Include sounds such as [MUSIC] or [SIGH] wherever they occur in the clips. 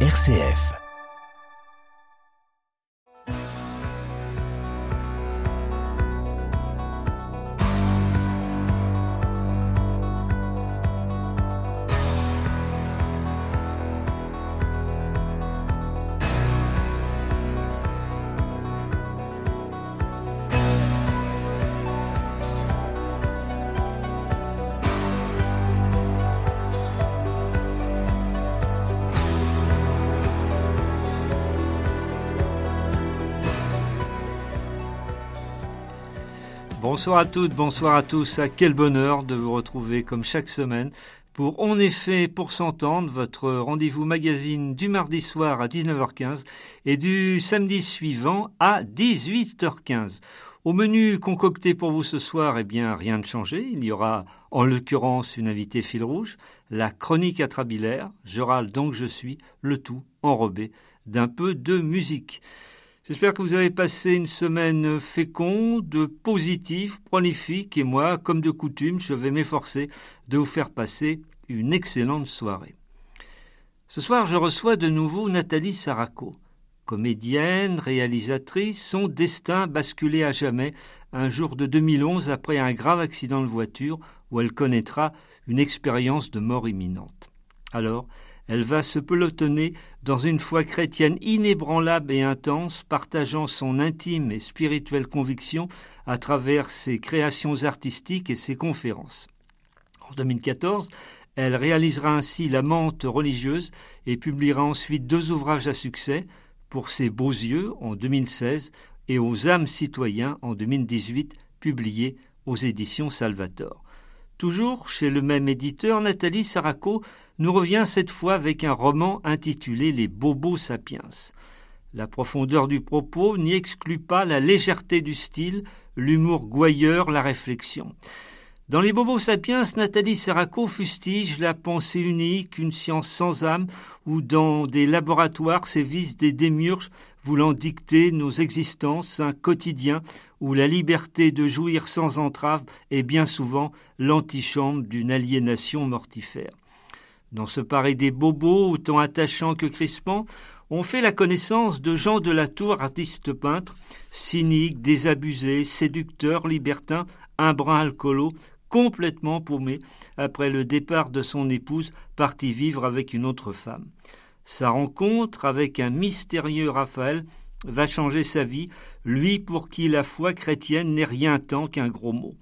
RCF. Bonsoir à toutes, bonsoir à tous. À quel bonheur de vous retrouver comme chaque semaine pour En effet pour s'entendre, votre rendez-vous magazine du mardi soir à 19h15 et du samedi suivant à 18h15. Au menu concocté pour vous ce soir, eh bien, rien de changé. Il y aura, en l'occurrence, une invitée fil rouge, la chronique atrabilaire, je râle donc je suis, le tout enrobé d'un peu de musique. J'espère que vous avez passé une semaine féconde, positive, prolifique, et moi, comme de coutume, je vais m'efforcer de vous faire passer une excellente soirée. Ce soir, je reçois de nouveau Nathalie Saraco. Comédienne, réalisatrice, son destin basculé à jamais un jour de 2011 après un grave accident de voiture où elle connaîtra une expérience de mort imminente. Alors, elle va se pelotonner dans une foi chrétienne inébranlable et intense, partageant son intime et spirituelle conviction à travers ses créations artistiques et ses conférences. En 2014, elle réalisera ainsi La Mente religieuse et publiera ensuite deux ouvrages à succès, Pour ses beaux yeux en 2016 et Aux âmes citoyens en 2018, publiés aux éditions Salvator. Toujours chez le même éditeur, Nathalie Saraco nous revient cette fois avec un roman intitulé Les Bobos Sapiens. La profondeur du propos n'y exclut pas la légèreté du style, l'humour gouailleur, la réflexion. Dans Les Bobos Sapiens, Nathalie Serraco fustige la pensée unique, une science sans âme, où dans des laboratoires sévissent des démiurges voulant dicter nos existences, un quotidien où la liberté de jouir sans entrave est bien souvent l'antichambre d'une aliénation mortifère. Dans ce pareil des bobos, autant attachants que crispants, on fait la connaissance de Jean de la Tour, artiste peintre, cynique, désabusé, séducteur, libertin, un brin alcoolo, complètement paumé après le départ de son épouse partie vivre avec une autre femme. Sa rencontre avec un mystérieux Raphaël va changer sa vie, lui pour qui la foi chrétienne n'est rien tant qu'un gros mot.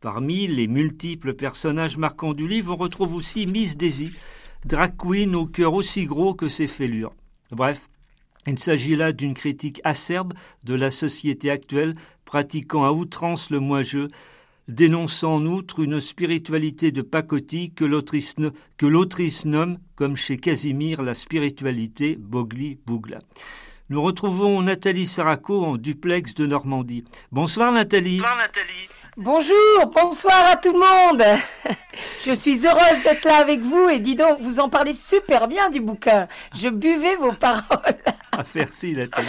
Parmi les multiples personnages marquants du livre, on retrouve aussi Miss Daisy, drag au cœur aussi gros que ses fêlures. Bref, il s'agit là d'une critique acerbe de la société actuelle, pratiquant à outrance le moi-je, dénonçant en outre une spiritualité de pacotille que l'autrice nomme, comme chez Casimir, la spiritualité Bogli-Bougla. Nous retrouvons Nathalie Saraco en duplex de Normandie. Bonsoir Nathalie. Bonsoir Nathalie. Bonjour, bonsoir à tout le monde. [LAUGHS] Je suis heureuse d'être là avec vous et dis donc, vous en parlez super bien du bouquin. Je buvais vos paroles. [LAUGHS] Merci Nathalie.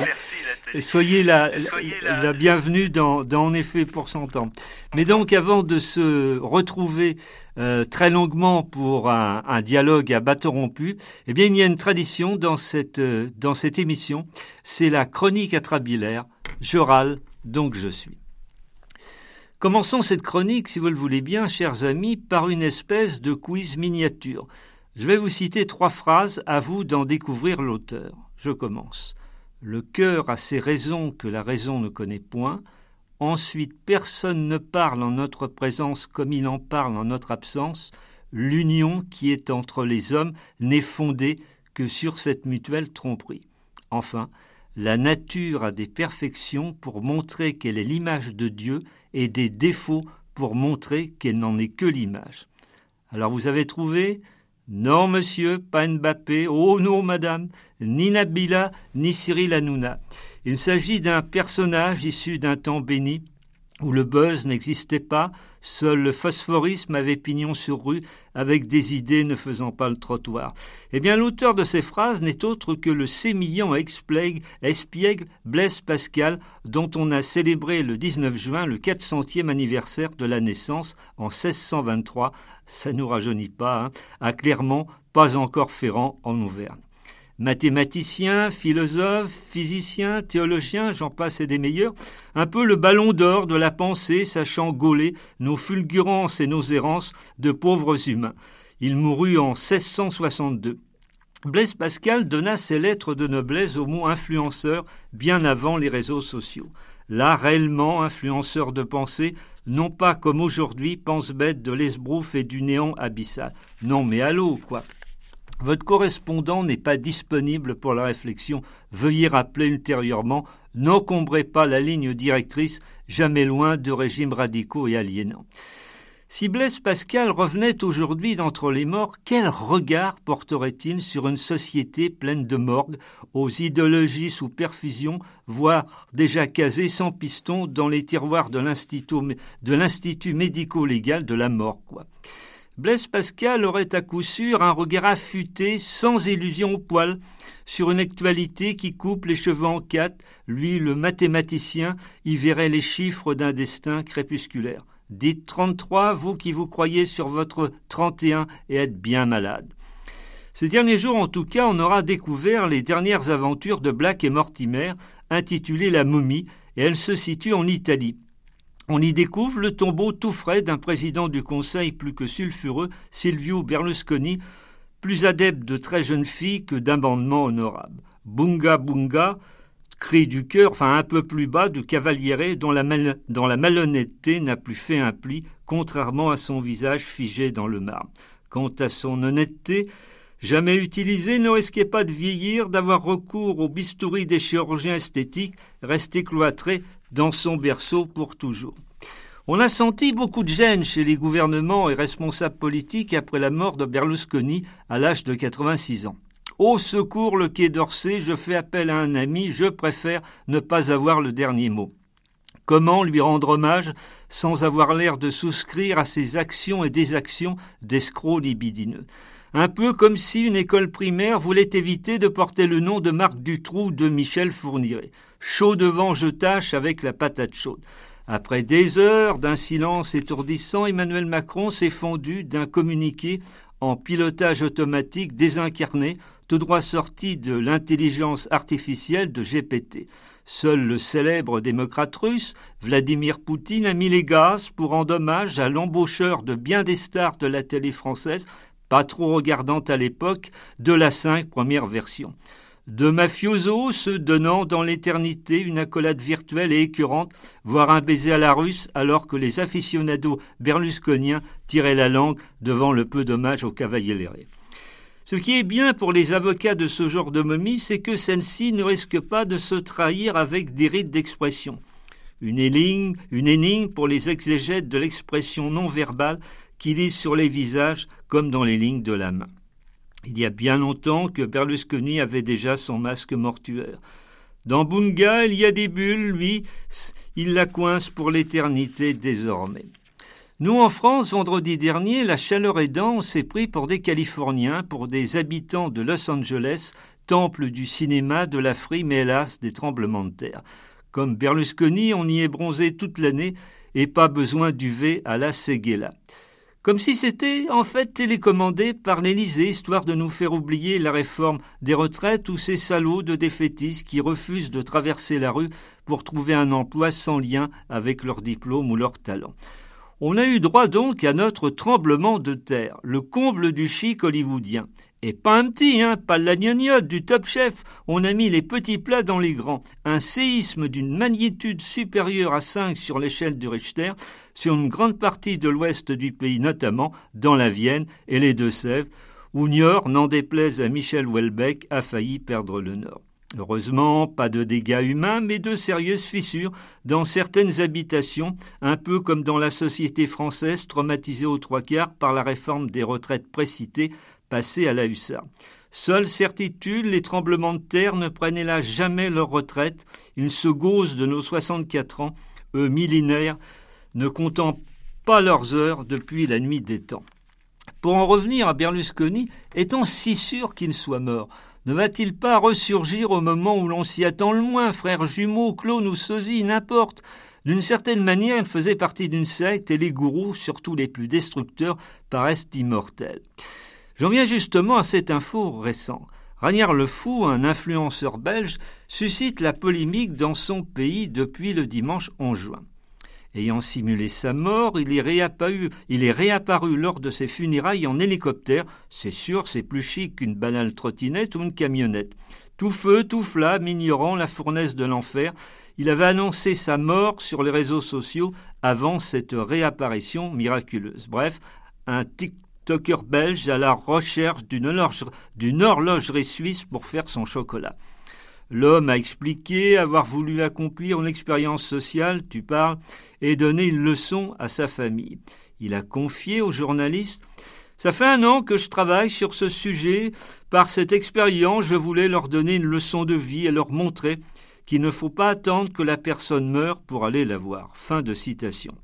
Et soyez la, la, bienvenue dans, En effet pour s'entendre. Mais donc avant de se retrouver euh, très longuement pour un, dialogue à bateau rompu, eh bien il y a une tradition dans cette, euh, dans cette émission, c'est la chronique atrabilaire. Je râle, donc je suis. Commençons cette chronique, si vous le voulez bien, chers amis, par une espèce de quiz miniature. Je vais vous citer trois phrases, à vous d'en découvrir l'auteur. Je commence. Le cœur a ses raisons que la raison ne connaît point. Ensuite, personne ne parle en notre présence comme il en parle en notre absence. L'union qui est entre les hommes n'est fondée que sur cette mutuelle tromperie. Enfin, la nature a des perfections pour montrer qu'elle est l'image de Dieu et des défauts pour montrer qu'elle n'en est que l'image. Alors vous avez trouvé Non, monsieur, pas Mbappé, oh non, madame, ni Nabila, ni Cyril Hanouna. Il s'agit d'un personnage issu d'un temps béni où le buzz n'existait pas, seul le phosphorisme avait pignon sur rue, avec des idées ne faisant pas le trottoir. Eh bien, l'auteur de ces phrases n'est autre que le sémillant espiègle, espiègle Blaise Pascal, dont on a célébré le 19 juin le 400e anniversaire de la naissance en 1623, ça nous rajeunit pas, hein, à Clermont, pas encore Ferrand en Auvergne. Mathématicien, philosophe, physicien, théologien, j'en passe et des meilleurs, un peu le ballon d'or de la pensée, sachant gauler nos fulgurances et nos errances de pauvres humains. Il mourut en 1662. Blaise Pascal donna ses lettres de noblesse au mot influenceur bien avant les réseaux sociaux. Là, réellement influenceur de pensée, non pas comme aujourd'hui, pense bête de l'esbrouf et du néant abyssal. Non, mais allô, quoi. Votre correspondant n'est pas disponible pour la réflexion. Veuillez rappeler ultérieurement. N'encombrez pas la ligne directrice, jamais loin de régimes radicaux et aliénants. Si Blaise Pascal revenait aujourd'hui d'entre les morts, quel regard porterait-il sur une société pleine de morgues, aux idéologies sous perfusion, voire déjà casées sans piston dans les tiroirs de l'Institut médico-légal de la mort, quoi? Blaise Pascal aurait à coup sûr un regard affûté, sans illusion au poil, sur une actualité qui coupe les cheveux en quatre. Lui, le mathématicien, y verrait les chiffres d'un destin crépusculaire. Dites 33, vous qui vous croyez sur votre 31 et êtes bien malade. Ces derniers jours, en tout cas, on aura découvert les dernières aventures de Black et Mortimer, intitulées La momie, et elles se situent en Italie. On y découvre le tombeau tout frais d'un président du Conseil plus que sulfureux, Silvio Berlusconi, plus adepte de très jeunes filles que d'amendements honorables. Bunga Bunga, cri du cœur, enfin un peu plus bas, du cavaliere dont la, malhonnêteté n'a plus fait un pli, contrairement à son visage figé dans le marbre. Quant à son honnêteté, jamais utilisée, ne risquait pas de vieillir, d'avoir recours au bistouri des chirurgiens esthétiques, resté cloîtré dans son berceau pour toujours. On a senti beaucoup de gêne chez les gouvernements et responsables politiques après la mort de Berlusconi à l'âge de 86 ans. Au secours, le Quai d'Orsay, je fais appel à un ami, je préfère ne pas avoir le dernier mot. Comment lui rendre hommage sans avoir l'air de souscrire à ses actions et désactions d'escrocs libidineux? Un peu comme si une école primaire voulait éviter de porter le nom de Marc Dutroux de Michel Fourniret. Chaud devant, je tâche avec la patate chaude. Après des heures d'un silence étourdissant, Emmanuel Macron s'est fondu d'un communiqué en pilotage automatique désincarné tout droit sorti de l'intelligence artificielle de GPT. Seul le célèbre démocrate russe, Vladimir Poutine, a mis les gaz pour rendre hommage à l'embaucheur de bien des stars de la télé française, pas trop regardante à l'époque, de la cinq première version. De mafiosos se donnant dans l'éternité une accolade virtuelle et écœurante, voire un baiser à la russe, alors que les aficionados berlusconiens tiraient la langue devant le peu d'hommage au cavalier ce qui est bien pour les avocats de ce genre de momie, c'est que celle-ci ne risque pas de se trahir avec des rites d'expression. Une énigme, une énigme pour les exégètes de l'expression non verbale qui lisent sur les visages comme dans les lignes de la main. Il y a bien longtemps que Berlusconi avait déjà son masque mortuaire. Dans Bunga, il y a des bulles, lui, il la coince pour l'éternité désormais. Nous, en France, vendredi dernier, la chaleur aidant, on s'est pris pour des Californiens, pour des habitants de Los Angeles, temple du cinéma, de la et hélas des tremblements de terre. Comme Berlusconi, on y est bronzé toute l'année et pas besoin d'UV à la Seguela. Comme si c'était en fait télécommandé par l'Élysée, histoire de nous faire oublier la réforme des retraites ou ces salauds de défaitistes qui refusent de traverser la rue pour trouver un emploi sans lien avec leur diplôme ou leur talent. On a eu droit donc à notre tremblement de terre, le comble du chic hollywoodien. Et pas un petit, hein, pas la gnognotte du top chef. On a mis les petits plats dans les grands. Un séisme d'une magnitude supérieure à 5 sur l'échelle du Richter, sur une grande partie de l'ouest du pays, notamment dans la Vienne et les Deux-Sèvres, où Niort, n'en déplaise à Michel Houellebecq, a failli perdre le nord. Heureusement, pas de dégâts humains, mais de sérieuses fissures dans certaines habitations, un peu comme dans la société française traumatisée aux trois quarts par la réforme des retraites précitées passée à la hussard. Seule certitude, les tremblements de terre ne prenaient là jamais leur retraite. Ils se gausent de nos 64 ans, eux millénaires, ne comptant pas leurs heures depuis la nuit des temps. Pour en revenir à Berlusconi, est-on si sûr qu'il soit mort ne va-t-il pas ressurgir au moment où l'on s'y attend le moins, frère jumeau, clone ou sosie, n'importe? D'une certaine manière, il faisait partie d'une secte et les gourous, surtout les plus destructeurs, paraissent immortels. J'en viens justement à cette info récente. Ranière Le Fou, un influenceur belge, suscite la polémique dans son pays depuis le dimanche 11 juin. Ayant simulé sa mort, il est, réapparu, il est réapparu lors de ses funérailles en hélicoptère. C'est sûr, c'est plus chic qu'une banale trottinette ou une camionnette. Tout feu, tout flamme, ignorant la fournaise de l'enfer, il avait annoncé sa mort sur les réseaux sociaux avant cette réapparition miraculeuse. Bref, un TikToker belge à la recherche d'une horlogerie suisse pour faire son chocolat. L'homme a expliqué avoir voulu accomplir une expérience sociale, tu parles, et donner une leçon à sa famille. Il a confié aux journalistes Ça fait un an que je travaille sur ce sujet. Par cette expérience, je voulais leur donner une leçon de vie et leur montrer qu'il ne faut pas attendre que la personne meure pour aller la voir. Fin de citation.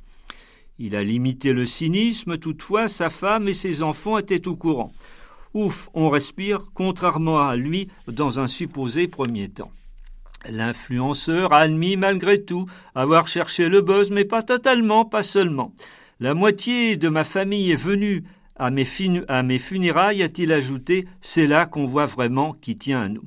Il a limité le cynisme, toutefois sa femme et ses enfants étaient au courant. Ouf, on respire, contrairement à lui, dans un supposé premier temps. L'influenceur a admis malgré tout avoir cherché le buzz, mais pas totalement, pas seulement. La moitié de ma famille est venue à mes, à mes funérailles, a-t-il ajouté, c'est là qu'on voit vraiment qui tient à nous.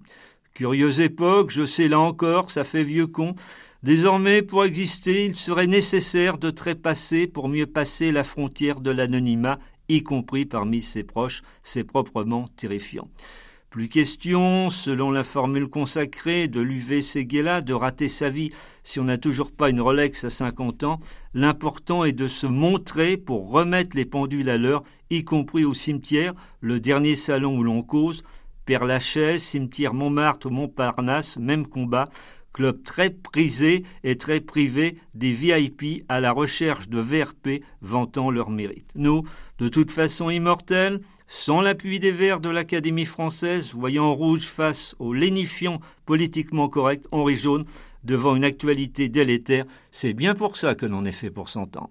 Curieuse époque, je sais là encore, ça fait vieux con. Désormais, pour exister, il serait nécessaire de trépasser pour mieux passer la frontière de l'anonymat y compris parmi ses proches, c'est proprement terrifiant. Plus question, selon la formule consacrée de l'UV Seguela, de rater sa vie si on n'a toujours pas une Rolex à 50 ans. L'important est de se montrer pour remettre les pendules à l'heure, y compris au cimetière, le dernier salon où l'on cause. Père Lachaise, cimetière Montmartre ou Montparnasse, même combat club très prisé et très privé des VIP à la recherche de VRP vantant leur mérite. Nous, de toute façon immortels, sans l'appui des Verts de l'Académie française, voyant rouge face au lénifiant politiquement correct Henri Jaune devant une actualité délétère, c'est bien pour ça que l'on est fait pour s'entendre.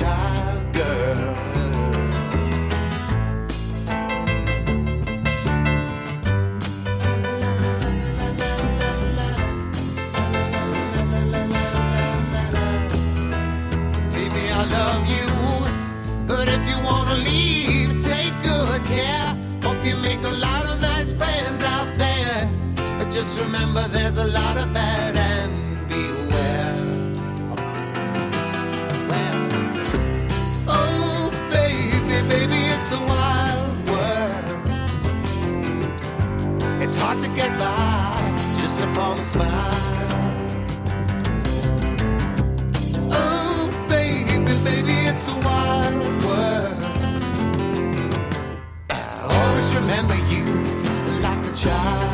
Child girl. Baby, I love you, but if you wanna leave, take good care. Hope you make a lot of nice friends out there. But just remember there's a lot of bad hard to get by just upon a smile. Oh, baby, baby, it's a wild world. I'll always remember you like a child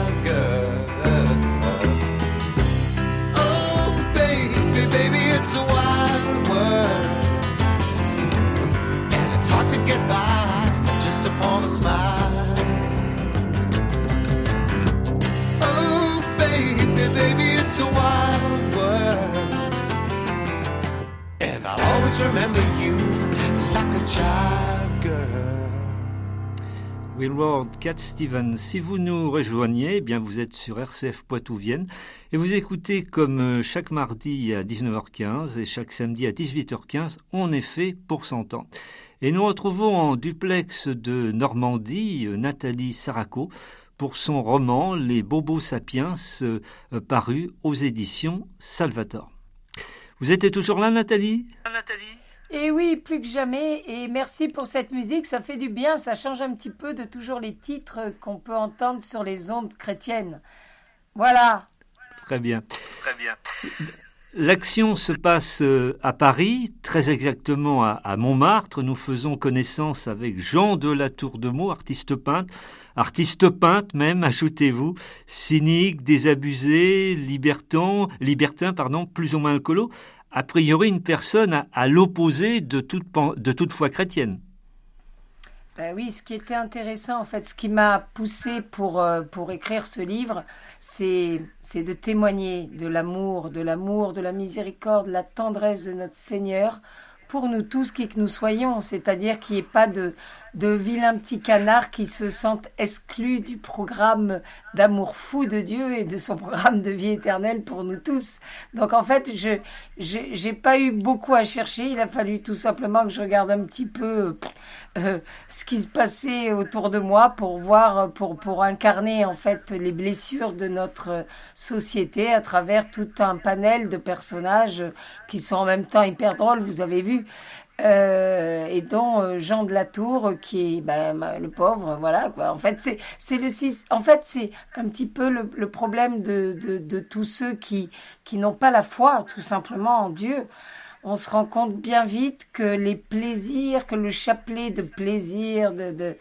remember you like a child Cat Stevens. Si vous nous rejoignez, eh bien vous êtes sur RCF Poitou-Vienne et vous écoutez comme euh, chaque mardi à 19h15 et chaque samedi à 18h15, on est fait pour s'entendre. Et nous retrouvons en duplex de Normandie euh, Nathalie Saraco pour son roman Les Bobos Sapiens euh, paru aux éditions Salvator. Vous êtes toujours là Nathalie? Nathalie et oui, plus que jamais. Et merci pour cette musique. Ça fait du bien. Ça change un petit peu de toujours les titres qu'on peut entendre sur les ondes chrétiennes. Voilà. Très bien. Très bien. L'action se passe euh, à Paris, très exactement à, Montmartre. Nous faisons connaissance avec Jean de la Tour de Meaux, artiste peintre, artiste peintre même, ajoutez-vous, cynique, désabusé, libertin, libertin, pardon, plus ou moins alcoolo a priori une personne à, l'opposé de toute, de toute foi chrétienne. Ben oui, ce qui était intéressant, en fait, ce qui m'a poussé pour, euh, pour écrire ce livre, c'est de témoigner de l'amour, de l'amour, de la miséricorde, de la tendresse de notre Seigneur pour nous tous qui que nous soyons, c'est-à-dire qu'il n'y ait pas de, de vilains petits canards qui se sentent exclus du programme d'amour fou de Dieu et de son programme de vie éternelle pour nous tous. Donc en fait, je j'ai pas eu beaucoup à chercher. Il a fallu tout simplement que je regarde un petit peu euh, ce qui se passait autour de moi pour voir, pour pour incarner en fait les blessures de notre société à travers tout un panel de personnages qui sont en même temps hyper drôles. Vous avez vu. Euh, et dont euh, Jean de la Tour qui est ben, le pauvre voilà quoi en fait c'est c'est le en fait c'est un petit peu le, le problème de, de, de, tous ceux qui qui n'ont pas la foi tout simplement en Dieu on se rend compte bien vite que les plaisirs, que le chapelet de plaisirs, de, de,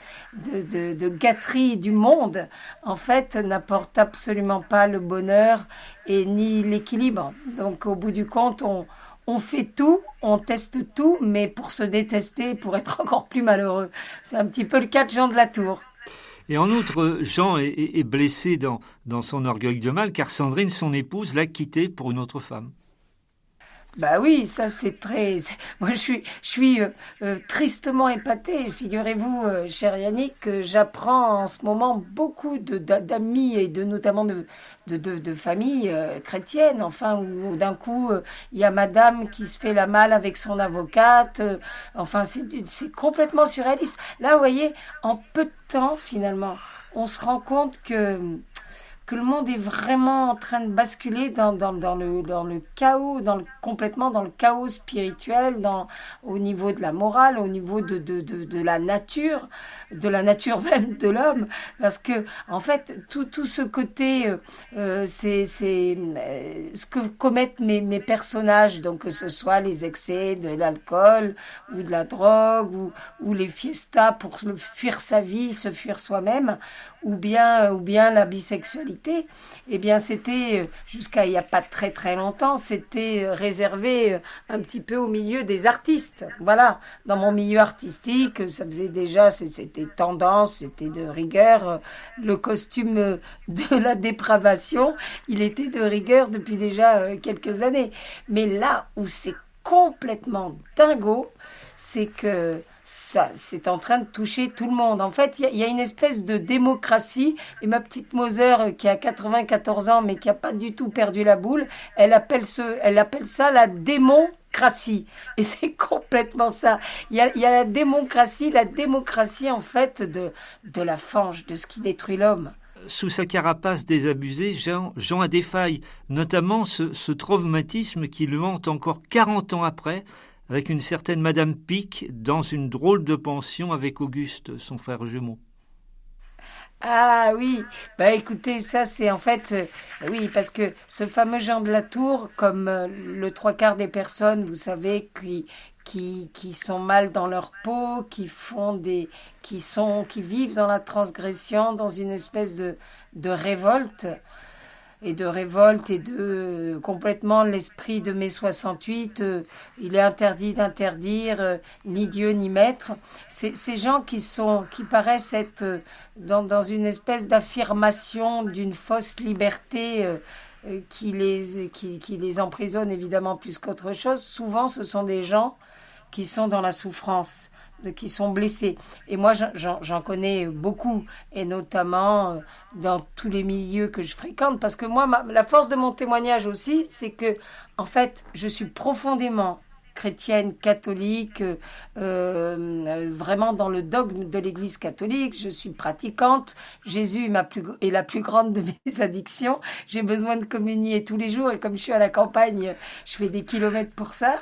de, de, gâteries du monde, en fait, n'apporte absolument pas le bonheur et ni l'équilibre. Donc, au bout du compte, on, on fait tout, on teste tout, mais pour se détester, pour être [LAUGHS] encore plus malheureux. C'est un petit peu le cas de Jean de la Tour. Et en outre, Jean est, blessé dans, dans son orgueil de mal, car Sandrine, son épouse, l'a quitté pour une autre femme. Bah oui, ça c'est très. [LAUGHS] Moi je suis, je suis euh, euh, tristement épatée. Figurez-vous, euh, cher Yannick, que j'apprends en ce moment beaucoup d'amis et de notamment de, de, de, familles chrétiennes. Enfin, où, d'un coup il y a Madame qui se fait la malle avec son avocate. enfin, c'est complètement surréaliste. Là, vous voyez, en peu de temps finalement, on se rend compte que que le monde est vraiment en train de basculer dans, dans, dans, le, dans le chaos, dans le, complètement dans le chaos spirituel, dans, au niveau de la morale, au niveau de, de, de, de la nature, de la nature [LAUGHS] même de l'homme. Parce que, en fait, tout, tout ce côté, euh, euh c'est euh, ce que commettent mes, mes personnages, donc que ce soit les excès de l'alcool ou de la drogue ou, ou les fiestas pour fuir sa vie, se fuir soi-même, ou bien, ou bien la bisexualité, eh bien c'était euh, jusqu'à il n'y a pas très très longtemps, c'était euh, réservé euh, un petit peu au milieu des artistes. Voilà, dans mon milieu artistique, ça faisait déjà, c'était tendance, c'était de rigueur. Le costume de [LAUGHS] la dépravation, il était de rigueur depuis déjà quelques années. Mais là où c'est complètement dingo, c'est que ça, c'est en train de toucher tout le monde. En fait, il y, a une espèce de démocratie. Et ma petite Moser, euh, qui a 94 ans, mais qui n'a pas du tout perdu la boule, elle appelle, ce, elle appelle ça la démocratie. Et [LAUGHS] c'est complètement ça. Il y, a, la démocratie, la démocratie, en fait, de, de la fange, de ce qui détruit l'homme sous sa carapace désabusée, Jean, a des failles, notamment ce, ce traumatisme qui le hante encore 40 ans après, avec une certaine Madame Pic dans une drôle de pension avec Auguste, son frère jumeau. Ah oui, bah écoutez, ça c'est en fait, euh, oui, parce que ce fameux Jean de la Tour, comme euh, le trois quarts des personnes, vous savez, qui, qui, qui sont mal dans leur peau, qui font des, qui sont, qui vivent dans la transgression, dans une espèce de, de révolte, et de révolte et de complètement l'esprit de mai 68. il est interdit d'interdire ni Dieu ni maître. Ces gens qui sont, qui paraissent être dans, dans une espèce d'affirmation d'une fausse liberté qui les, qui les emprisonne évidemment plus qu'autre chose. Souvent, ce sont des gens qui sont dans la souffrance qui sont blessés. Et moi, j'en connais beaucoup, et notamment euh, dans tous les milieux que je fréquente, parce que moi, la force de mon témoignage aussi, c'est que, en fait, je suis profondément chrétienne, catholique, euh, euh, vraiment dans le dogme de l'Église catholique. Je suis pratiquante. Jésus est, ma plus, est la plus grande de mes [LAUGHS] addictions. J'ai besoin de communier tous les jours et comme je suis à la campagne, je fais des kilomètres pour ça.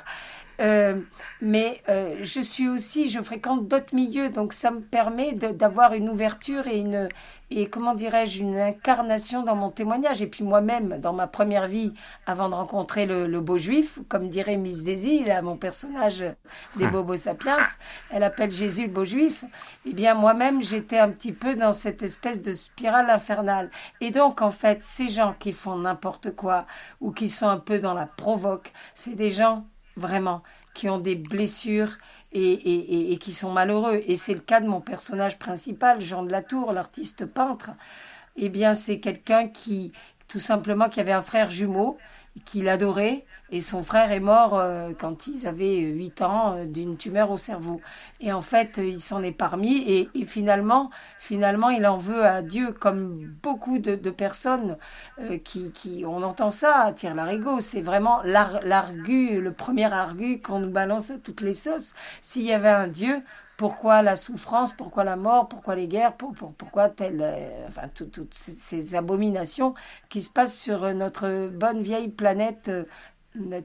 Euh, mais euh, je suis aussi, je fréquente d'autres milieux, donc ça me permet d'avoir une ouverture et une et comment dirais-je une incarnation dans mon témoignage. Et puis moi-même, dans ma première vie, avant de rencontrer le, beau juif, comme dirait Miss Daisy, là, mon personnage des Bobos Sapiens, elle appelle Jésus le beau juif. Eh bien moi-même, j'étais un petit peu dans cette espèce de spirale infernale. Et donc en fait, ces gens qui font n'importe quoi ou qui sont un peu dans la provoque, c'est des gens vraiment, qui ont des blessures et, qui sont malheureux. Et c'est le cas de mon personnage principal, Jean de la Tour, l'artiste peintre. Eh bien, c'est quelqu'un qui, tout simplement, qui avait un frère jumeau, qu'il adorait, et son frère est mort euh, quand ils avaient 8 ans euh, d'une tumeur au cerveau. Et en fait, il s'en est parmi et, finalement, finalement, il en veut à Dieu comme beaucoup de, personnes euh, qui, qui, on entend ça, à tire l'arigot. C'est vraiment l'argu, le premier argu qu'on nous balance à toutes les sauces. S'il y avait un Dieu, pourquoi la souffrance, pourquoi la mort, pourquoi les guerres, pourquoi telle, enfin toutes ces, abominations qui se passent sur notre bonne vieille planète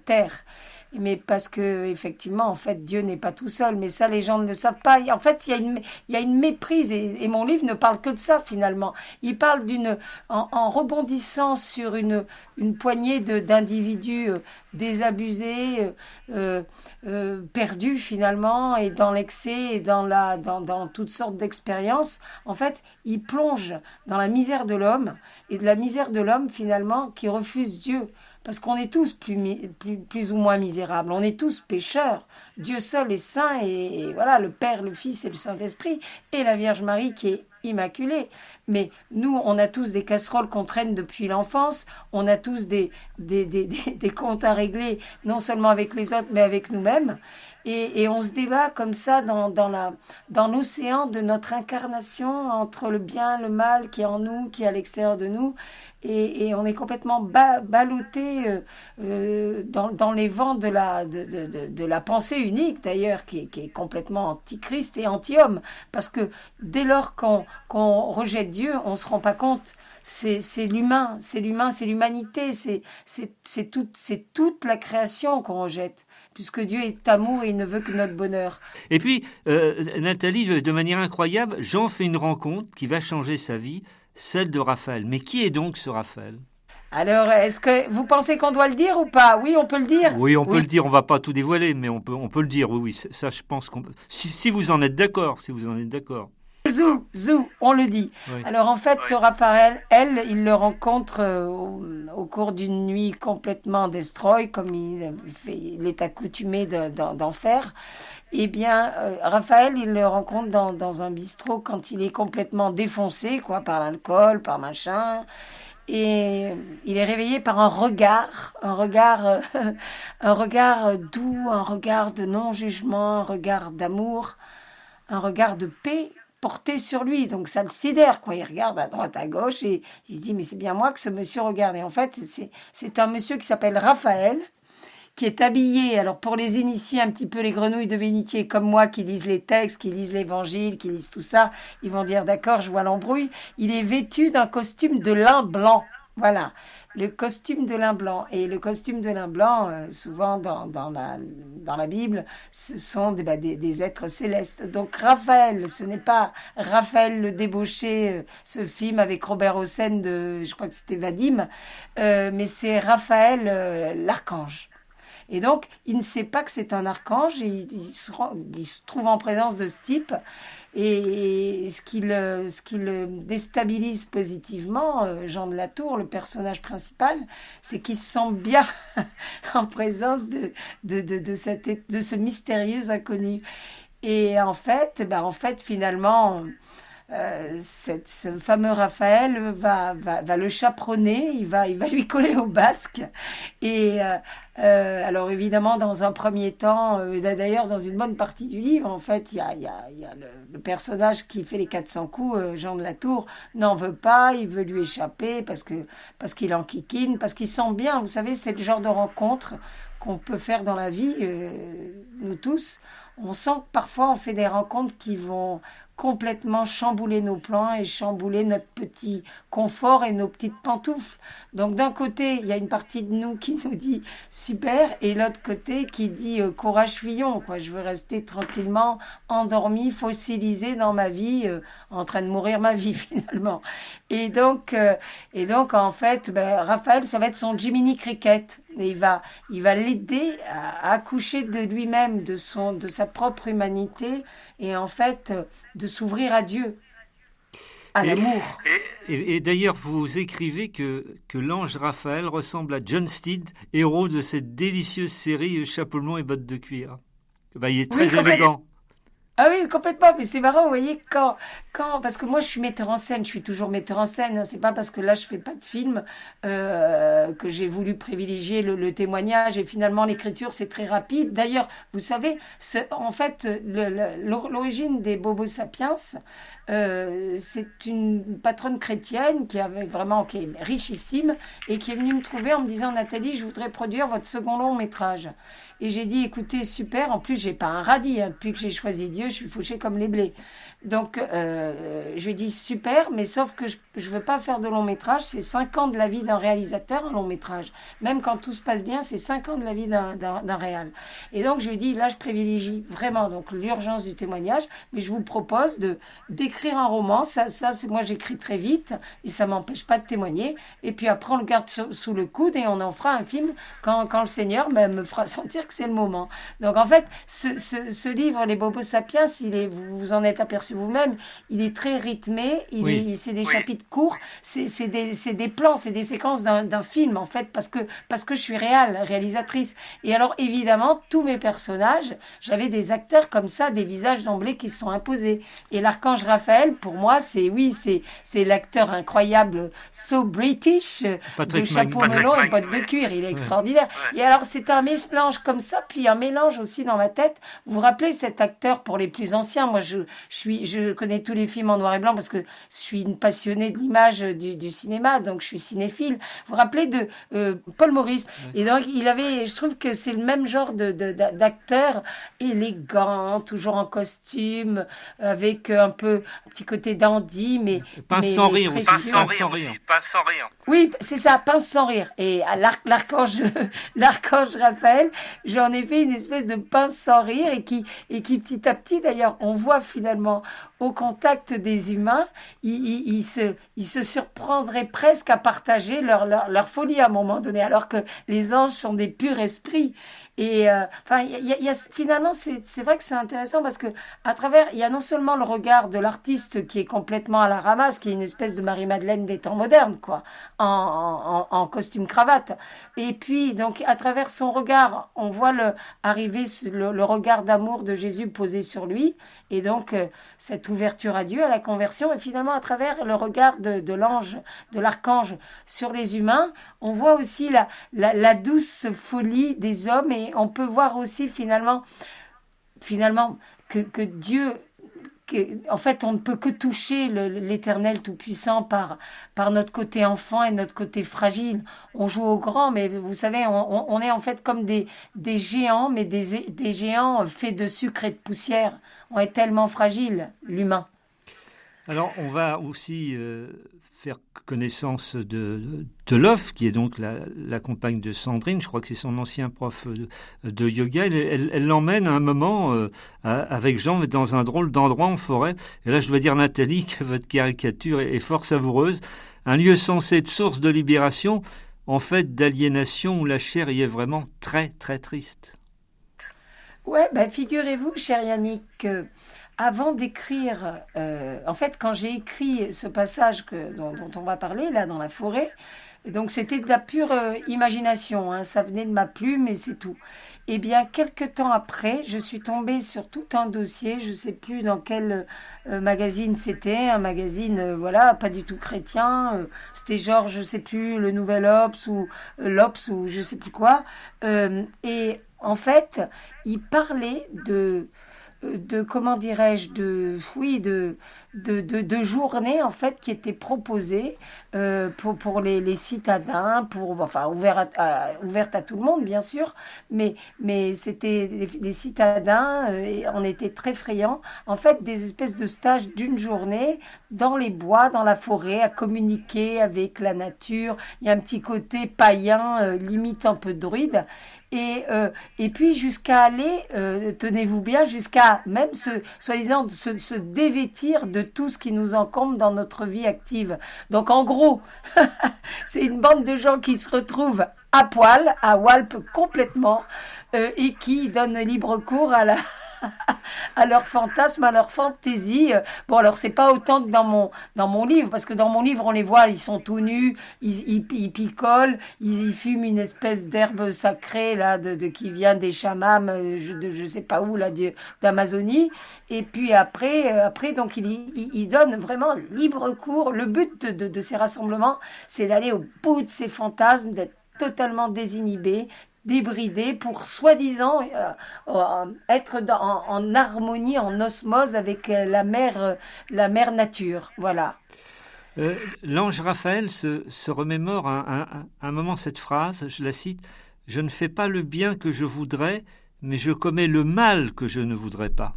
terre. Mais parce que effectivement, en fait, Dieu n'est pas tout seul. Mais ça, les gens ne savent pas. En fait, il y a une, méprise. Et, mon livre ne parle que de ça finalement. Il parle d'une, en, rebondissant sur une, une poignée d'individus euh, désabusés, euh, euh, perdus finalement, et dans l'excès et dans la, dans toutes sortes d'expériences. En fait, il plonge dans la misère de l'homme et de la misère de l'homme finalement qui refuse Dieu parce qu'on est tous plus, ou moins misérables, on est tous pécheurs. Dieu seul est saint, et, voilà, le Père, le Fils et le Saint-Esprit, et la Vierge Marie qui est immaculée. Mais nous, on a tous des casseroles qu'on traîne depuis l'enfance, on a tous des, comptes à régler, non seulement avec les autres, mais avec nous-mêmes. Et, on se débat comme ça dans l'océan de notre incarnation entre le bien, le mal qui est en nous, qui est à l'extérieur de nous et, on est complètement ballotté euh, euh, dans, les vents de la, de, la pensée unique, d'ailleurs, qui, est complètement antichrist et anti-homme. Parce que dès lors qu'on rejette Dieu, on ne se rend pas compte. C'est l'humain, c'est l'humain, c'est l'humanité, c'est toute, toute la création qu'on rejette puisque Dieu est amour et il ne veut que notre bonheur. Et puis, euh, Nathalie, de manière incroyable, Jean fait une rencontre qui va changer sa vie celle de Raphaël. Mais qui est donc ce Raphaël? Alors, est-ce que vous pensez qu'on doit le dire ou pas? Oui, on peut le dire. Oui, on peut le dire. On va pas tout dévoiler, mais on peut, on peut le dire. Oui, oui. Ça, je pense qu'on. Si, si, vous en êtes d'accord, si vous en êtes d'accord. Zou, zou, on le dit. Alors en fait, ce Raphaël, elle, il le rencontre euh, au, cours d'une nuit complètement destroy, comme il, il est accoutumé d'en faire eh bien, euh, Raphaël, il le rencontre dans, dans, un bistrot quand il est complètement défoncé, quoi, par l'alcool, par machin. Et il est réveillé par un regard, un regard, euh, [LAUGHS] un regard doux, un regard de non-jugement, un regard d'amour, un regard de paix porté sur lui. Donc ça le sidère, quoi. Il regarde à droite, à gauche et il se dit, mais c'est bien moi que ce monsieur regarde. Et en fait, c'est un monsieur qui s'appelle Raphaël, qui est habillé, alors pour les initiés, un petit peu les grenouilles de bénitier comme moi, qui lisent les textes, qui lisent l'évangile, qui lisent tout ça, ils vont dire d'accord, je vois l'embrouille. Il est vêtu d'un costume de lin blanc. Voilà, le costume de lin blanc. Et le costume de lin blanc, euh, souvent dans, dans, la, Bible, ce sont des, bah, des, êtres célestes. Donc Raphaël, ce n'est pas Raphaël le débauché, euh, ce film avec Robert Hossein de, je crois que c'était Vadim, euh, mais c'est Raphaël l'archange. Et donc, il ne sait pas que c'est un archange, il, se il se trouve en présence de ce type, et ce qui le, ce qui le déstabilise positivement, euh, Jean de la Tour, le personnage principal, c'est qu'il se sent bien [LAUGHS] en présence de, de, de, de, ce mystérieux inconnu. Et en fait, ben en fait, finalement, euh, cette- ce fameux Raphaël va, va, va le chaperonner, il va, il va lui coller au basque. Et euh, euh, alors évidemment, dans un premier temps, euh, d'ailleurs dans une bonne partie du livre, en fait, il y a, y a, y a le, le personnage qui fait les 400 coups, euh, Jean de la Tour, n'en veut pas, il veut lui échapper parce que parce qu'il en kikine, parce qu'il sent bien. Vous savez, c'est le genre de rencontre qu'on peut faire dans la vie, nous tous. On sent que parfois on fait des rencontres qui vont complètement chambouler nos plans et chambouler notre petit confort et nos petites pantoufles. Donc d'un côté, il y a une partie de nous qui nous dit super et l'autre côté qui dit euh, courage fuyons quoi, je veux rester tranquillement endormi, fossilisé dans ma vie euh, en train de mourir ma vie [LAUGHS] finalement. Et donc euh, et donc en fait, ben, Raphaël ça va être son Jiminy Cricket et il va il va l'aider à, à accoucher de lui-même, de son de sa propre humanité et en fait euh, de s'ouvrir à Dieu, à l'amour. Et, et d'ailleurs, vous écrivez que, que l'ange Raphaël ressemble à John Steed, héros de cette délicieuse série Chapeau melon et bottes de cuir. Bah, il est très Oui, élégant. Ah oui, complètement. Mais c'est marrant, vous voyez, quand, quand, parce que moi, je suis metteur en scène, je suis toujours metteur en scène. hein. C'est pas parce que là, je fais pas de film euh, que j'ai voulu privilégier le, témoignage. Et finalement, l'écriture, c'est très rapide. D'ailleurs, vous savez, en fait, l'origine des Bobos Sapiens, euh, c'est une patronne chrétienne qui avait vraiment, qui est richissime et qui est venue me trouver en me disant, Nathalie, je voudrais produire votre second long métrage. Et j'ai dit, écoutez, super. En plus, j'ai pas un radis. hein. Depuis que j'ai choisi Dieu, je suis fauchée comme les blés. Donc, euh, je lui dit, super, mais sauf que je ne veux pas faire de long métrage. C'est cinq ans de la vie d'un réalisateur, un long métrage. Même quand tout se passe bien, c'est cinq ans de la vie d'un- réal. Et donc, je lui dit, là, je privilégie vraiment donc l'urgence du témoignage, mais je vous propose de d'écrire un roman. Ça, ça moi, j'écris très vite et ça m'empêche pas de témoigner. Et puis après, on le garde sous, le coude et on en fera un film quand, quand le Seigneur ben, me fera [LAUGHS] sentir que c'est le moment. Donc en fait, ce, ce, livre, Les Bobos Sapiens, vous vous en êtes aperçu vous-même, il est très rythmé, il Oui. est, c'est des Oui. chapitres courts, c'est c'est des, c'est des plans, c'est des séquences d'un d'un film en fait, parce que, parce que je suis réal, réalisatrice. Et alors évidemment, tous mes personnages, j'avais des acteurs comme ça, des visages d'emblée qui se sont imposés. Et l'archange Raphaël, pour moi, c'est oui, c'est c'est l'acteur incroyable, so British, euh, de Patrick chapeau Mag- melon et bottes de cuir. Il est extraordinaire. Et alors, c'est un mélange comme ça, puis un mélange aussi dans ma tête. Vous vous rappelez cet acteur pour les plus anciens? Moi, je, je, suis, je connais tous les films en noir et blanc parce que je suis une passionnée de l'image du, du cinéma, donc je suis cinéphile. Vous vous rappelez de euh, Paul Maurice? Et donc, il avait, je trouve que c'est le même genre de, de- d'a- d'acteur élégant, toujours en costume, avec un peu un petit côté dandy, mais Pince mais- sans mais rire aussi. Pas sans Pince sans rire rire. aussi, pas sans rire. Oui, c'est ça, pince sans rire. Et à l'arc- l'archange, [LAUGHS] l'archange Raphaël, j'en ai fait une espèce de pince sans rire et qui, et qui petit à petit, d'ailleurs, on voit finalement au contact des humains, ils, se, ils se surprendraient presque à partager leur, leur, leur folie à un moment donné, alors que les anges sont des purs esprits. Et euh, enfin, y a- y a- finalement, c'est c'est vrai que c'est intéressant parce que à travers, il y a non seulement le regard de l'artiste qui est complètement à la ramasse, qui est une espèce de Marie-Madeleine des temps modernes, quoi, en, costume cravate. Et puis, donc, à travers son regard, on voit le, arriver le, regard d'amour de Jésus posé sur lui, et donc euh, cette ouverture à Dieu, à la conversion, et finalement, à travers le regard de, l'ange, de l'archange sur les humains, on voit aussi la, la, la douce folie des hommes, et on peut voir aussi finalement, finalement que, que Dieu en fait, on ne peut que toucher l'éternel tout-puissant par, par notre côté enfant et notre côté fragile. On joue au grand, mais vous savez, on est en fait comme des, des géants, mais des, des géants faits de sucre et de poussière. On est tellement fragile, l'humain. Alors, on va aussi euh, faire connaissance de, de qui est donc la, compagne de Sandrine. Je crois que c'est son ancien prof de, yoga. Elle- l'emmène à un moment euh, avec Jean dans un drôle d'endroit en forêt. Et là, je dois dire, Nathalie, que votre caricature est, est fort savoureuse. Un lieu censé être source de libération. en fait d'aliénation où la chair y est vraiment très très triste. Ouais, ben figurez-vous, cher Yannick, avant d'écrire, euh, en fait, quand j'ai écrit ce passage dont, on va parler là dans la forêt, donc c'était de la pure euh, imagination, hein, ça venait de ma plume et c'est tout. Et bien, quelques temps après, je suis tombée sur tout un dossier, je ne sais plus dans quel euh, magazine c'était, un magazine, voilà, pas du tout chrétien, c'était genre, je ne sais plus, le Nouvel Ops ou l'Ops ou je ne sais plus quoi. et en fait, il parlait de de comment dirais-je de oui de de, de, journées en fait qui étaient proposées euh, pour, pour les, les, citadins, pour enfin ouvert à, à tout le monde bien sûr, mais mais c'était les, citadins euh, et on était très friands en fait des espèces de stages d'une journée dans les bois, dans la forêt, à communiquer avec la nature. Il y a un petit côté païen, euh, limite un peu druide. Et, euh, et puis jusqu'à aller, euh, tenez-vous bien, jusqu'à même se, soi-disant, se, se dévêtir de tout ce qui nous encombre dans notre vie active. Donc en gros, [LAUGHS] c'est une bande de gens qui se retrouvent à poil, à Walp complètement, euh, et qui donnent libre cours à la à leur fantasme, à leur fantaisie. Bon, alors c'est pas autant que dans mon, dans mon livre, parce que dans mon livre, on les voit, ils sont tout nus, ils, ils, picolent, ils, fument une espèce d'herbe sacrée, là, de, qui vient des chamams, euh, je, de je sais pas où, là, d'Amazonie. Et puis après, euh, après donc, ils il, donnent vraiment libre cours. Le but de, de, de ces rassemblements, c'est d'aller au bout de ces fantasmes, d'être totalement désinhibé, débridé pour soi-disant euh, euh, être en, harmonie, en osmose avec euh, la mère, la mère nature. Voilà. L'ange Raphaël se, remémore un, un, moment cette phrase, je la cite Je ne fais pas le bien que je voudrais, mais je commets le mal que je ne voudrais pas.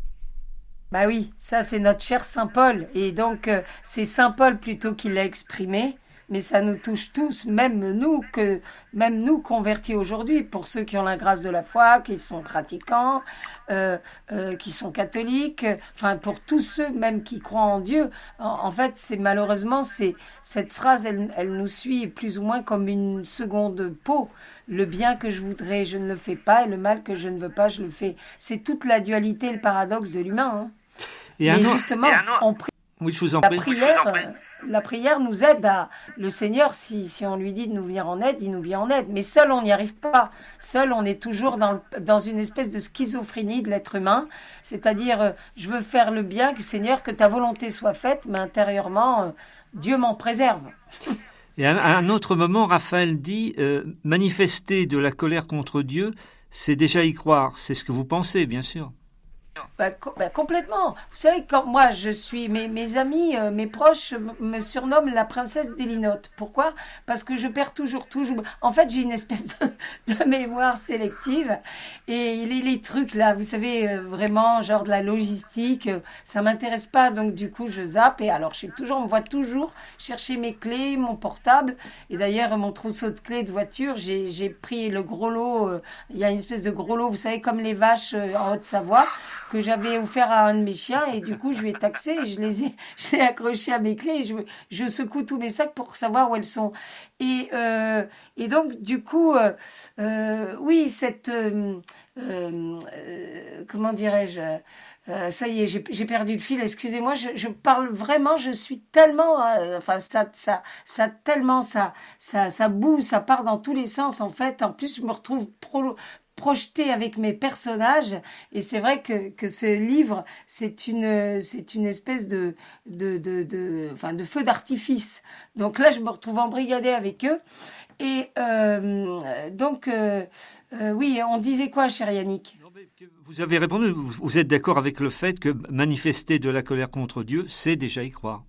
Bah oui, ça c'est notre cher Saint Paul. Et donc c'est Saint Paul plutôt qui l'a exprimé mais ça nous touche tous, même nous, que, même nous convertis aujourd'hui, pour ceux qui ont la grâce de la foi, qui sont pratiquants, euh, euh, qui sont catholiques, enfin pour tous ceux même qui croient en Dieu. En, fait, c'est malheureusement, c'est cette phrase, elle, elle, nous suit plus ou moins comme une seconde peau. Le bien que je voudrais, je ne le fais pas, et le mal que je ne veux pas, je le fais. C'est toute la dualité, le paradoxe de l'humain. Hein. Et Mais justement, on prie oui, je vous en prie. La prière, euh, la prière nous aide à. Le Seigneur, si, si, on lui dit de nous venir en aide, il nous vient en aide. Mais seul, on n'y arrive pas. Seul, on est toujours dans, dans une espèce de schizophrénie de l'être humain. C'est-à-dire, euh, je veux faire le bien, que Seigneur, que ta volonté soit faite, mais intérieurement, euh, Dieu m'en préserve. [LAUGHS] Et à un autre moment, Raphaël dit manifester de la colère contre Dieu, c'est déjà y croire. C'est ce que vous pensez, bien sûr. Bah, bah, complètement. Vous savez, quand moi je suis, mes, amis, euh, mes proches me surnomment la princesse des linottes. Pourquoi? Parce que je perds toujours, toujours. En fait, j'ai une espèce de, [LAUGHS] mémoire sélective. Et les, les, trucs là, vous savez, euh, vraiment, genre de la logistique, euh, ça m'intéresse pas. Donc, du coup, je zappe. Et alors, je suis toujours, on me voit toujours chercher mes clés, mon portable. Et d'ailleurs, mon trousseau de clés de voiture, j'ai pris le gros lot. Il y a une espèce de gros lot, vous savez, comme les vaches en Haute-Savoie que j'avais offert à un de mes chiens et du coup je lui ai taxé et je les ai [LAUGHS] je accroché à mes clés et je, je secoue tous mes sacs pour savoir où elles sont et euh, et donc du coup euh, euh, oui cette comment dirais-je ça y est, j'ai perdu le fil. Excusez-moi, je, je, parle vraiment. Je suis tellement, enfin ça, ça, ça tellement, ça, ça, ça boue, ça part dans tous les sens en fait. En plus, je me retrouve pro, projeté avec mes personnages. Et c'est vrai que, que ce livre, c'est une, c'est une espèce de, de, de, enfin, de feu d'artifice. Donc là, je me retrouve embrigadée avec eux. Et euh, donc, euh, euh, oui, on disait quoi, cher Yannick? Vous avez répondu, vous êtes d'accord avec le fait que manifester de la colère contre Dieu, c'est déjà y croire.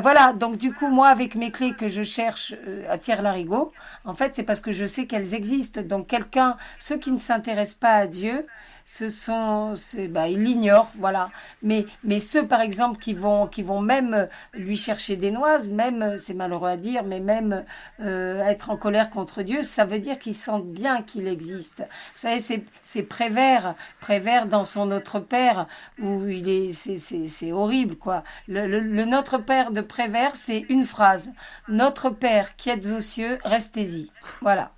Voilà, donc du coup, moi, avec mes clés que je cherche euh, à Thierry-Larigot, en fait, c'est parce que je sais qu'elles existent. Donc, quelqu'un, ceux qui ne s'intéressent pas à Dieu, ce sont, bah, il l'ignore, voilà. Mais, mais ceux, par exemple, qui vont, qui vont même lui chercher des noises, même, c'est malheureux à dire, mais même euh, être en colère contre Dieu, ça veut dire qu'ils sentent bien qu'il existe. Vous savez, c'est, Prévert, Prévert dans son Notre Père, où il est, c'est, horrible, quoi. Le, le, Notre Père de Prévert, c'est une phrase. Notre Père qui êtes aux cieux, restez-y. Voilà.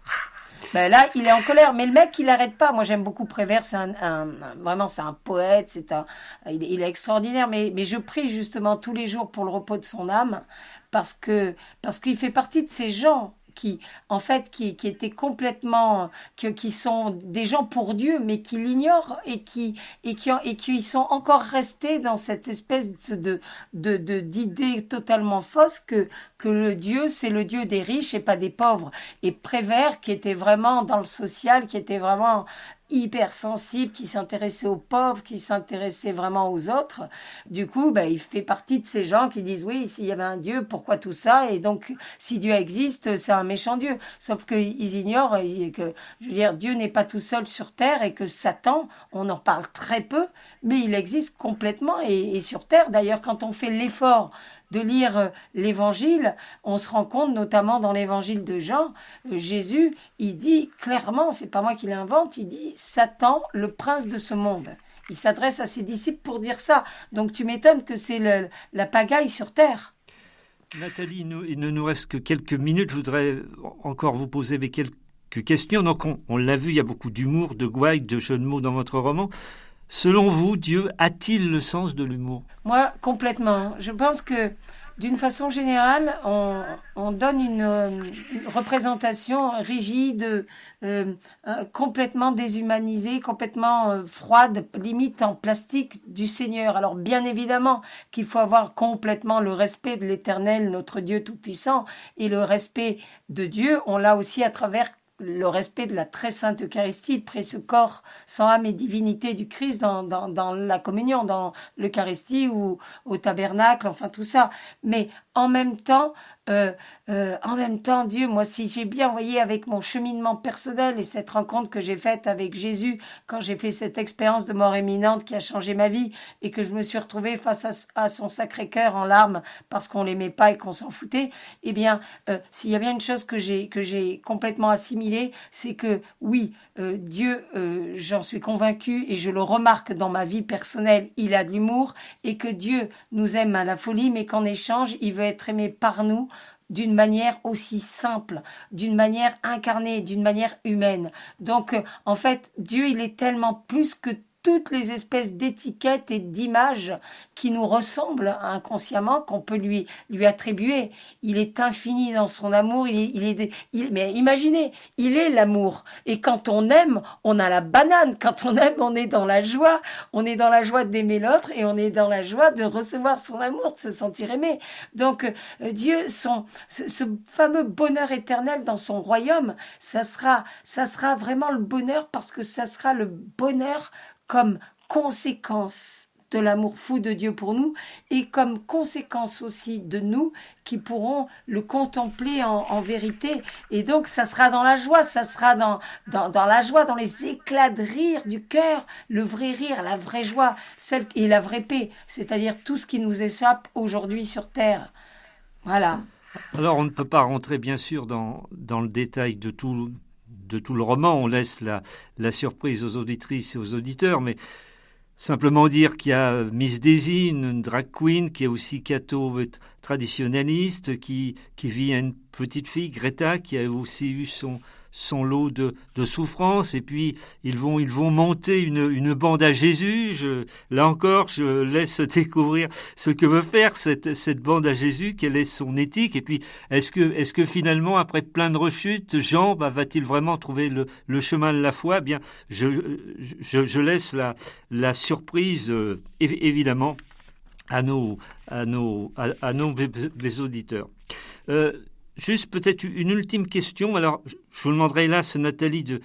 Ben là, il est en colère, mais le mec, il n'arrête pas. Moi, j'aime beaucoup Prévert. C'est un, un- vraiment, c'est un poète. C'est un, il, il est extraordinaire. Mais, mais je prie justement tous les jours pour le repos de son âme, parce que parce qu'il fait partie de ces gens qui, en fait, qui, qui étaient complètement, que, qui sont des gens pour Dieu, mais qui l'ignorent et qui et qui et qui sont encore restés dans cette espèce de de- d'idée totalement fausse que que le Dieu c'est le Dieu des riches et pas des pauvres et Prévert qui était vraiment dans le social, qui était vraiment hyper sensible, qui s'intéressait aux pauvres, qui s'intéressait vraiment aux autres. Du coup, ben, il fait partie de ces gens qui disent oui, s'il y avait un Dieu, pourquoi tout ça? Et donc, si Dieu existe, c'est un méchant Dieu. Sauf qu'ils ignorent et que, je veux dire, Dieu n'est pas tout seul sur terre et que Satan, on en parle très peu, mais il existe complètement et sur terre. D'ailleurs, quand on fait l'effort de lire euh, l'évangile, on se rend compte, notamment dans l'évangile de Jean, euh, Jésus, il dit clairement, c'est pas moi qui l'invente, il dit Satan, le prince de ce monde. Il s'adresse à ses disciples pour dire ça. Donc tu m'étonnes que c'est la pagaille sur terre. Nathalie, nous- il ne nous reste que quelques minutes. Je voudrais encore vous poser mes quelques questions. Donc, on, on l'a vu, il y a beaucoup d'humour, de gouailles, de jeux de mots dans votre roman. Selon vous, Dieu a-t-il le sens de l'humour? Moi, complètement. Je pense que d'une façon générale, on, on donne une, euh, une représentation rigide, euh, euh, complètement déshumanisée, complètement froide, limite en plastique du Seigneur. Alors bien évidemment qu'il faut avoir complètement le respect de l'Éternel, notre Dieu Tout-Puissant, et le respect de Dieu, on l'a aussi à travers le respect de la très sainte Eucharistie, le précieux corps sans âme et divinité du Christ dans, dans la communion, dans l'Eucharistie ou au tabernacle, enfin tout ça. Mais en même temps, euh, euh, en même temps, Dieu, moi, si j'ai bien voyé avec mon cheminement personnel et cette rencontre que j'ai faite avec Jésus quand j'ai fait cette expérience de mort imminente qui a changé ma vie et que je me suis retrouvée face à, son sacré cœur en larmes parce qu'on l'aimait pas et qu'on s'en foutait, eh bien, euh, s'il y a bien une chose que j'ai que j'ai complètement assimilée, c'est que oui, Dieu, j'en suis convaincue et je le remarque dans ma vie personnelle, il a de l'humour et que Dieu nous aime à la folie, mais qu'en échange, il veut être aimé par nous d'une manière aussi simple, d'une manière incarnée, d'une manière humaine. Donc, euh, en fait, Dieu, il est tellement plus que toutes les espèces d'étiquettes et d'images qui nous ressemblent inconsciemment qu'on peut lui lui attribuer. Il est infini dans son amour. Il est, mais imaginez, il est l'amour. Et quand on aime, on a la banane. Quand on aime, on est dans la joie. On est dans la joie d'aimer l'autre et on est dans la joie de recevoir son amour, de se sentir aimé. Donc euh, Dieu, son, ce, ce fameux bonheur éternel dans son royaume, ça sera, ça sera vraiment le bonheur parce que ça sera le bonheur comme conséquence de l'amour fou de Dieu pour nous et comme conséquence aussi de nous qui pourrons le contempler en, vérité. Et donc, ça sera dans la joie, ça sera dans, dans, dans la joie, dans les éclats de rire du cœur, le vrai rire, la vraie joie, celle et la vraie paix, c'est-à-dire tout ce qui nous échappe aujourd'hui sur terre. Voilà. Alors, on ne peut pas rentrer, bien sûr, dans, dans le détail de tout, de tout le roman. On laisse la, surprise aux auditrices et aux auditeurs, mais simplement dire qu'il y a Miss Daisy, une drag queen, qui est aussi catho traditionnaliste, qui, qui vit à une petite fille, Greta, qui a aussi eu son, son lot de, de souffrance. Et puis, ils vont, ils vont monter une, une bande à Jésus. Là encore, je laisse [LAUGHS] découvrir ce que veut faire cette, cette bande à Jésus, quelle est son éthique. Et puis, est-ce que, est-ce que finalement, après plein de rechutes, Jean bah, va-t-il vraiment trouver le, chemin de la foi? Eh Bien, je, je, laisse la, la surprise, euh, évidemment, à nos, à nos, à, nos auditeurs. Euh, Juste peut-être une ultime question. Alors, je vous demanderai hélas, Nathalie, de,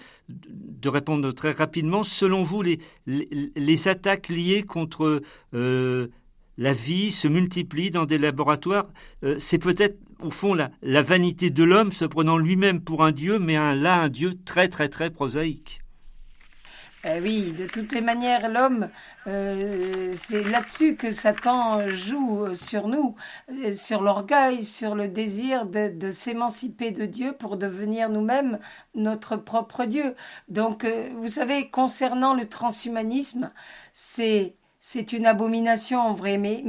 répondre très rapidement. Selon vous, les, attaques liées contre euh, la vie se multiplient dans des laboratoires? Euh, C'est peut-être, au fond, la, la vanité de l'homme se prenant lui-même pour un dieu, mais là, un dieu très, très, très prosaïque. Eh oui, de toutes les manières, l'homme, euh, c'est là-dessus que Satan joue sur nous, sur l'orgueil, sur le désir de, s'émanciper de Dieu pour devenir nous-mêmes notre propre Dieu. Donc, euh, vous savez, concernant le transhumanisme, c'est c'est une abomination en vrai. Mais,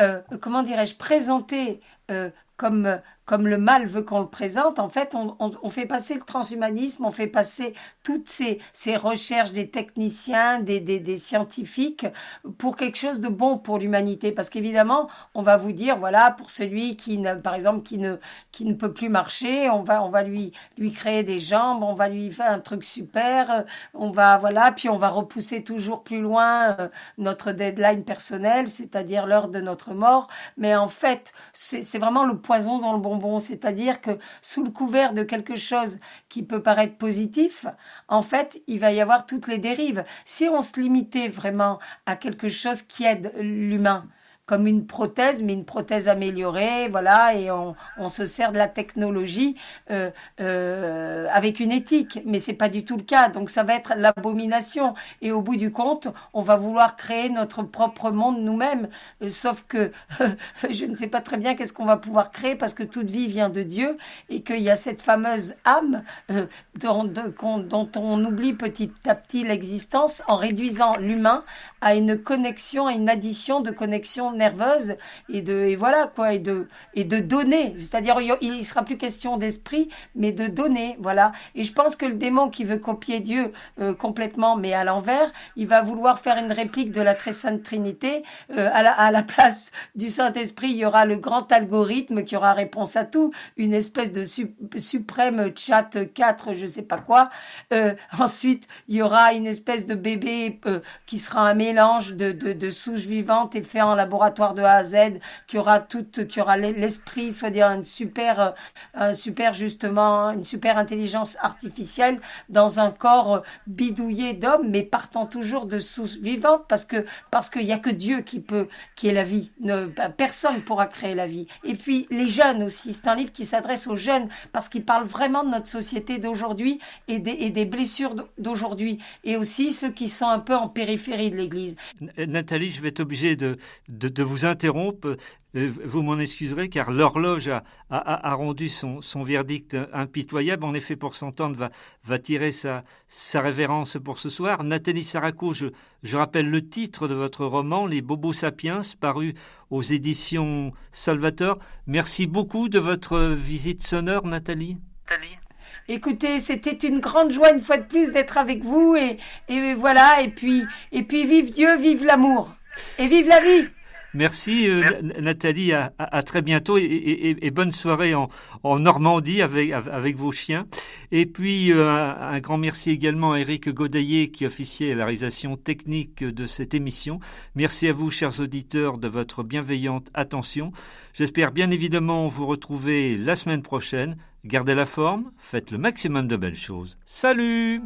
euh, comment dirais-je, présenter euh, comme comme le mal veut qu'on le présente, en fait, on, fait passer le transhumanisme, on fait passer toutes ces, recherches des techniciens, des, scientifiques pour quelque chose de bon pour l'humanité. Parce qu'évidemment, on va vous dire, voilà, pour celui qui, ne, par exemple, qui ne, peut plus marcher, on va, lui, créer des jambes, on va lui faire un truc super, on va, voilà, puis on va repousser toujours plus loin euh, notre deadline personnel, c'est-à-dire l'heure de notre mort. Mais en fait, c'est vraiment le poison dans le bon c'est-à-dire que sous le couvert de quelque chose qui peut paraître positif, en fait, il va y avoir toutes les dérives. Si on se limitait vraiment à quelque chose qui aide l'humain, comme une prothèse, mais une prothèse améliorée, voilà, et on, on se sert de la technologie euh, euh, avec une éthique, mais c'est pas du tout le cas. Donc ça va être l'abomination, et au bout du compte, on va vouloir créer notre propre monde nous-mêmes. Euh, sauf que [LAUGHS] je ne sais pas très bien qu'est-ce qu'on va pouvoir créer parce que toute vie vient de Dieu et qu'il y a cette fameuse âme euh, dont, de, dont on oublie petit à petit l'existence en réduisant l'humain à une connexion, à une addition de connexions nerveuse et de et voilà quoi et de et de donner. C'est-à-dire il, sera plus question d'esprit mais de donner voilà. Et je pense que le démon qui veut copier Dieu euh, complètement mais à l'envers il va vouloir faire une réplique de la très sainte Trinité. Euh, à, la, à la place du Saint-Esprit il y aura le grand algorithme qui aura réponse à tout. Une espèce de su, suprême chat 4 je sais pas quoi. Euh, ensuite il y aura une espèce de bébé qui sera un mélange de, de, de souches vivantes et fait en laboratoire de A à Z, qui aura qui aura l'esprit, soit dire une super, euh, un super justement, une super intelligence artificielle dans un corps bidouillé d'homme, mais partant toujours de sources vivantes, parce que parce qu'il y a que Dieu qui peut, qui est la vie. Ne, personne pourra créer la vie. Et puis les jeunes aussi. C'est un livre qui s'adresse aux jeunes parce qu'il parle vraiment de notre société d'aujourd'hui et des, blessures d'aujourd'hui, et aussi ceux qui sont un peu en périphérie de l'Église. Nathalie, je vais être obligée de, de, de vous interrompre. Euh, vous m'en excuserez car l'horloge a, rendu son, verdict impitoyable. En effet, pour s'entendre, va, tirer sa, révérence pour ce soir. Nathalie Saraco, je, rappelle le titre de votre roman, Les Bobos Sapiens, paru aux éditions Salvator. Merci beaucoup de votre visite sonore, Nathalie. Nathalie. Écoutez, c'était une grande joie une fois de plus d'être avec vous et voilà et puis et puis vive Dieu, vive l'amour et vive la vie. Merci euh, Nathalie, à, à, très bientôt et, et, et bonne soirée en, en, Normandie avec, avec vos chiens. Et puis euh, un grand merci également à Eric Godaillé qui officiait à la réalisation technique de cette émission. Merci à vous chers auditeurs de votre bienveillante attention. J'espère bien évidemment vous retrouver la semaine prochaine. Gardez la forme, faites le maximum de belles choses. Salut